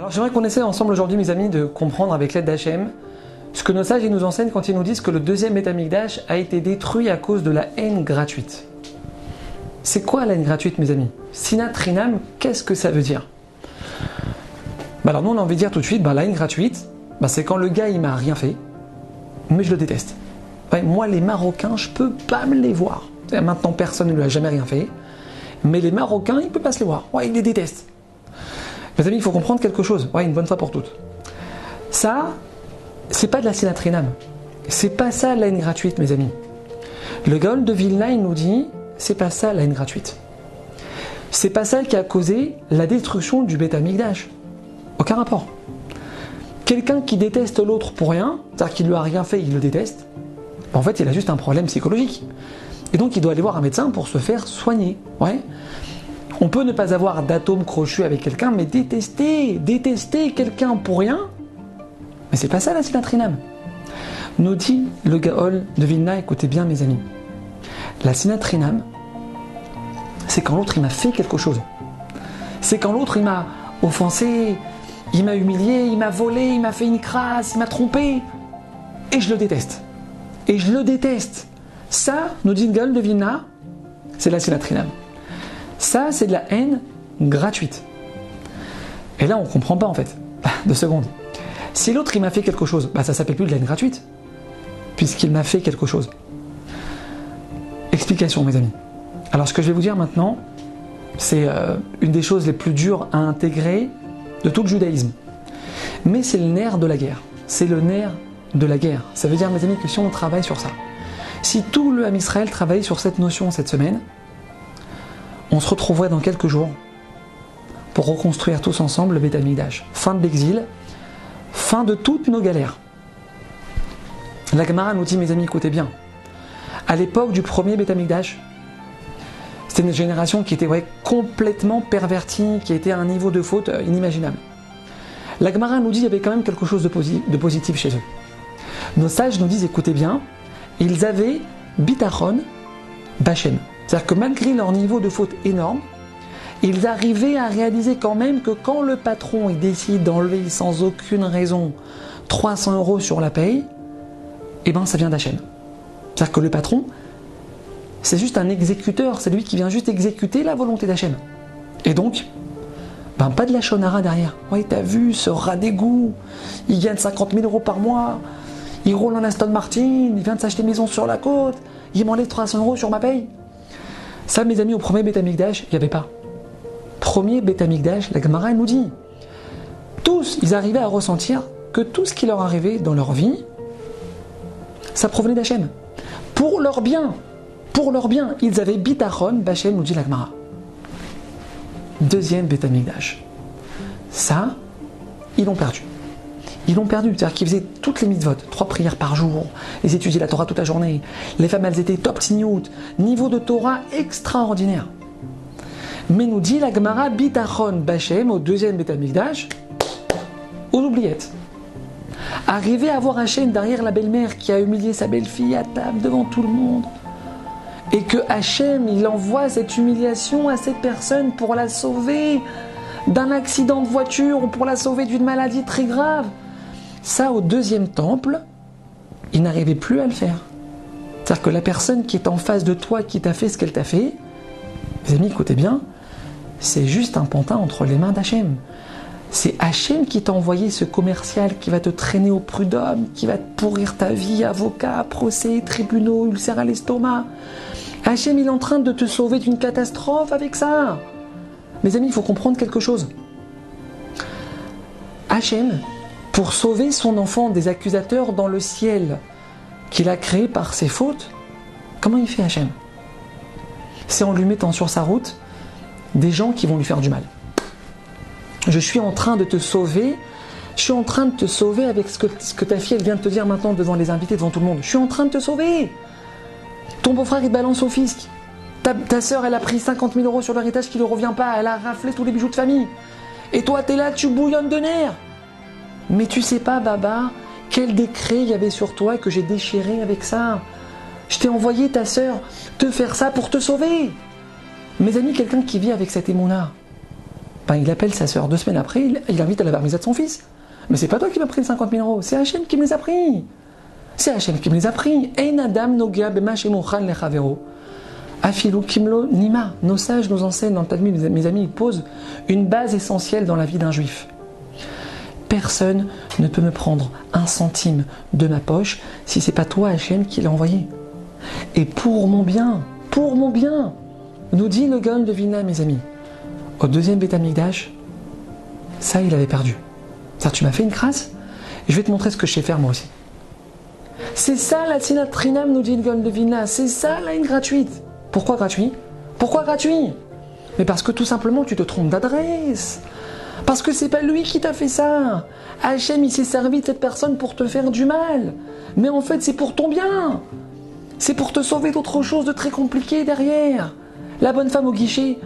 Alors j'aimerais qu'on essaie ensemble aujourd'hui, mes amis, de comprendre avec l'aide d'Hachem ce que nos sages nous enseignent quand ils nous disent que le deuxième Betamikdash a été détruit à cause de la haine gratuite. C'est quoi la haine gratuite, mes amis? Sinatrinam, qu'est-ce que ça veut dire? Bah Alors nous, on a envie de dire tout de suite, bah, la haine gratuite, bah, c'est quand le gars, il m'a rien fait, mais je le déteste. moi, les Marocains, je peux pas me les voir. Maintenant, personne ne lui a jamais rien fait, mais les Marocains, il peut pas se les voir. Ouais, il les déteste. Mes amis, il faut comprendre quelque chose, ouais, une bonne fois pour toutes. Ça, c'est pas de la sinatrinam. C'est pas ça la haine gratuite, mes amis. Le Gaon de Vilna, il nous dit, c'est pas ça la haine gratuite. C'est pas ça qui a causé la destruction du Beth. Aucun rapport. Quelqu'un qui déteste l'autre pour rien, c'est-à-dire qu'il lui a rien fait, il le déteste, en fait, il a juste un problème psychologique. Et donc, il doit aller voir un médecin pour se faire soigner. On peut ne pas avoir d'atome crochu avec quelqu'un, mais détester, détester quelqu'un pour rien, mais c'est pas ça la sinatrinam. Nous dit le Gaol de Vilna, écoutez bien mes amis. La sinatrinam, c'est quand l'autre il m'a fait quelque chose. C'est quand l'autre il m'a offensé, il m'a humilié, il m'a volé, il m'a fait une crasse, il m'a trompé. Et je le déteste. Et je le déteste. Ça, nous dit le Gaol de Vilna, c'est la sinatrinam. Ça, c'est de la haine gratuite. Et là, on ne comprend pas en fait. Deux secondes. Si l'autre il m'a fait quelque chose, bah ça s'appelle plus de la haine gratuite, puisqu'il m'a fait quelque chose. Explication, mes amis. Alors, ce que je vais vous dire maintenant, c'est euh, une des choses les plus dures à intégrer de tout le judaïsme. Mais c'est le nerf de la guerre. C'est le nerf de la guerre. Ça veut dire, mes amis, que si on travaille sur ça, si tout le Ham Israël travaille sur cette notion cette semaine, on se retrouverait dans quelques jours pour reconstruire tous ensemble le Beth Fin de l'exil, fin de toutes nos galères. La Gemara nous dit, mes amis, écoutez bien, à l'époque du premier Betamikdash, c'était une génération qui était complètement pervertie, qui était à un niveau de faute euh, inimaginable. La Gemara nous dit qu'il y avait quand même quelque chose de, de positif chez eux. Nos sages nous disent, écoutez bien, ils avaient bitachon bachem. C'est-à-dire que malgré leur niveau de faute énorme, ils arrivaient à réaliser quand même que quand le patron il décide d'enlever sans aucune raison 300 euros sur la paye, eh ben ça vient d'Hachem. C'est-à-dire que le patron, c'est juste un exécuteur, c'est lui qui vient juste exécuter la volonté d'Hachem. Et donc, ben pas de la shonara derrière. Oui, t'as vu ce rat d'égout, il gagne 50 000 euros par mois, il roule en Aston Martin, il vient de s'acheter maison sur la côte, il m'enlève 300 euros sur ma paye. Ça, mes amis, au premier Betamikdash, il n'y avait pas premier Betamikdash, la Gemara nous dit, tous, ils arrivaient à ressentir que tout ce qui leur arrivait dans leur vie, ça provenait d'Hachem. Pour leur bien, pour leur bien, ils avaient bitachon, Bachem nous dit la Gemara. Deuxième Betamikdash. Ça, ils l'ont perdu. Ils l'ont perdu, c'est-à-dire qu'ils faisaient toutes les mitzvot, trois prières par jour, ils étudiaient la Torah toute la journée, les femmes elles étaient top tignout, niveau de Torah extraordinaire. Mais nous dit la Gemara Bitachon Bachem au deuxième Betamikdash, aux oubliettes. Arriver à voir Hachem derrière la belle-mère qui a humilié sa belle-fille à table devant tout le monde, et que Hachem il envoie cette humiliation à cette personne pour la sauver d'un accident de voiture ou pour la sauver d'une maladie très grave. Ça, au deuxième temple, il n'arrivait plus à le faire. C'est-à-dire que la personne qui est en face de toi, qui t'a fait ce qu'elle t'a fait, mes amis, écoutez bien, c'est juste un pantin entre les mains d'Hachem. C'est Hachem qui t'a envoyé ce commercial qui va te traîner au prud'homme, qui va te pourrir ta vie, avocat, procès, tribunaux, ulcère à l'estomac. Hachem, il est en train de te sauver d'une catastrophe avec ça. Mes amis, il faut comprendre quelque chose. Hachem, pour sauver son enfant des accusateurs dans le ciel qu'il a créé par ses fautes, comment il fait Hachem? C'est en lui mettant sur sa route des gens qui vont lui faire du mal. Je suis en train de te sauver. Je suis en train de te sauver avec ce que, ta fille vient de te dire maintenant devant les invités, devant tout le monde. Je suis en train de te sauver. Ton beau-frère il balance au fisc. Ta, ta soeur elle a pris 50 000 euros sur l'héritage qui ne revient pas. Elle a raflé tous les bijoux de famille. Et toi tu es là, tu bouillonnes de nerfs. Mais tu sais pas, Baba, quel décret il y avait sur toi que j'ai déchiré avec ça. Je t'ai envoyé ta soeur te faire ça pour te sauver. Mes amis, quelqu'un qui vit avec cette émouna, ben, il appelle sa sœur deux semaines après, il, il invite à la barmisa de son fils. Mais c'est pas toi qui m'as pris les 50 000 euros, c'est Hachem qui me les a pris. C'est Hachem qui me les a pris. Afilou kimlo nima. Nos sages nous enseignent dans le Talmud, mes amis, ils posent une base essentielle dans la vie d'un juif. Personne ne peut me prendre un centime de ma poche si c'est pas toi, Hachem, qui l'a envoyé. Et pour mon bien, pour mon bien, nous dit le Gaon de Vilna, mes amis. Au deuxième Beth Amikdash, ça, il avait perdu. Ça, tu m'as fait une crasse Je vais te montrer ce que je sais faire moi aussi. C'est ça la Sinat Trinam, nous dit le Gaon de Vilna. C'est ça la haine gratuite. Pourquoi gratuit? Pourquoi gratuit? Mais parce que tout simplement, tu te trompes d'adresse. Parce que c'est pas lui qui t'a fait ça. Hachem, il s'est servi de cette personne pour te faire du mal. Mais en fait, c'est pour ton bien. C'est pour te sauver d'autre chose de très compliqué derrière. La bonne femme au guichet,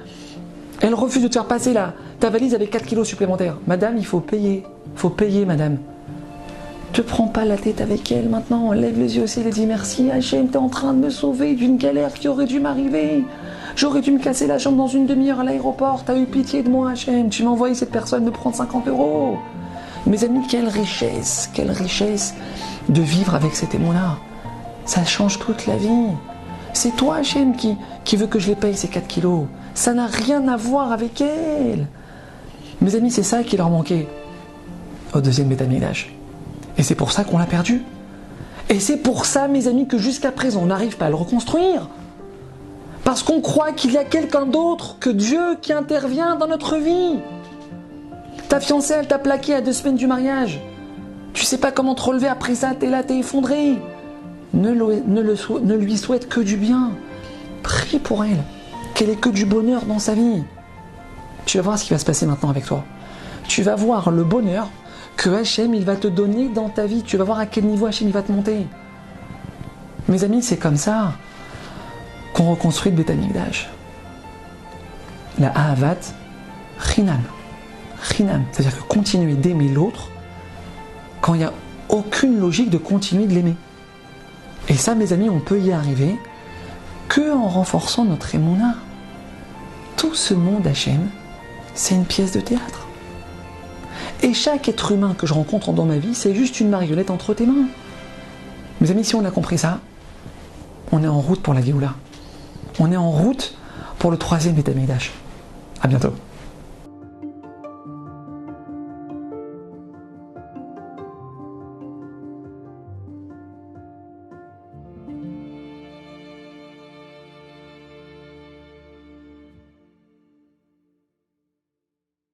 elle refuse de te faire passer là. Ta valise avec 4 kilos supplémentaires. Madame, il faut payer. faut payer, madame. Te prends pas la tête avec elle maintenant. Lève les yeux au ciel et dis merci. Hachem, t'es en train de me sauver d'une galère qui aurait dû m'arriver. J'aurais dû me casser la jambe dans une demi-heure à l'aéroport. T'as eu pitié de moi, Hachem. Tu m'as envoyé cette personne me prendre 50 euros. Mes amis, quelle richesse, quelle richesse de vivre avec cet émon-là. Ça change toute la vie. C'est toi, Hachem, qui, qui veut que je les paye ces 4 kilos. Ça n'a rien à voir avec elle. Mes amis, c'est ça qui leur manquait au deuxième métamilage. Et c'est pour ça qu'on l'a perdu. Et c'est pour ça, mes amis, que jusqu'à présent, on n'arrive pas à le reconstruire. Parce qu'on croit qu'il y a quelqu'un d'autre que Dieu qui intervient dans notre vie. Ta fiancée, elle t'a plaqué à deux semaines du mariage. Tu sais pas comment te relever après ça, t'es là, t'es effondré. Ne, ne ne lui souhaite que du bien. Prie pour elle. Qu'elle ait que du bonheur dans sa vie. Tu vas voir ce qui va se passer maintenant avec toi. Tu vas voir le bonheur que Hachem il va te donner dans ta vie. Tu vas voir à quel niveau Hachem il va te monter. Mes amis, c'est comme ça qu'on reconstruit le Beth Amikdash. La Ahavat Chinam. Chinam. C'est-à-dire que continuer d'aimer l'autre quand il n'y a aucune logique de continuer de l'aimer. Et ça, mes amis, on peut y arriver que en renforçant notre émouna. Tout ce monde Hachem, c'est une pièce de théâtre. Et chaque être humain que je rencontre dans ma vie, c'est juste une marionnette entre tes mains. Mes amis, si on a compris ça, on est en route pour la Géoula. On est en route pour le troisième Betamigdash. À bientôt.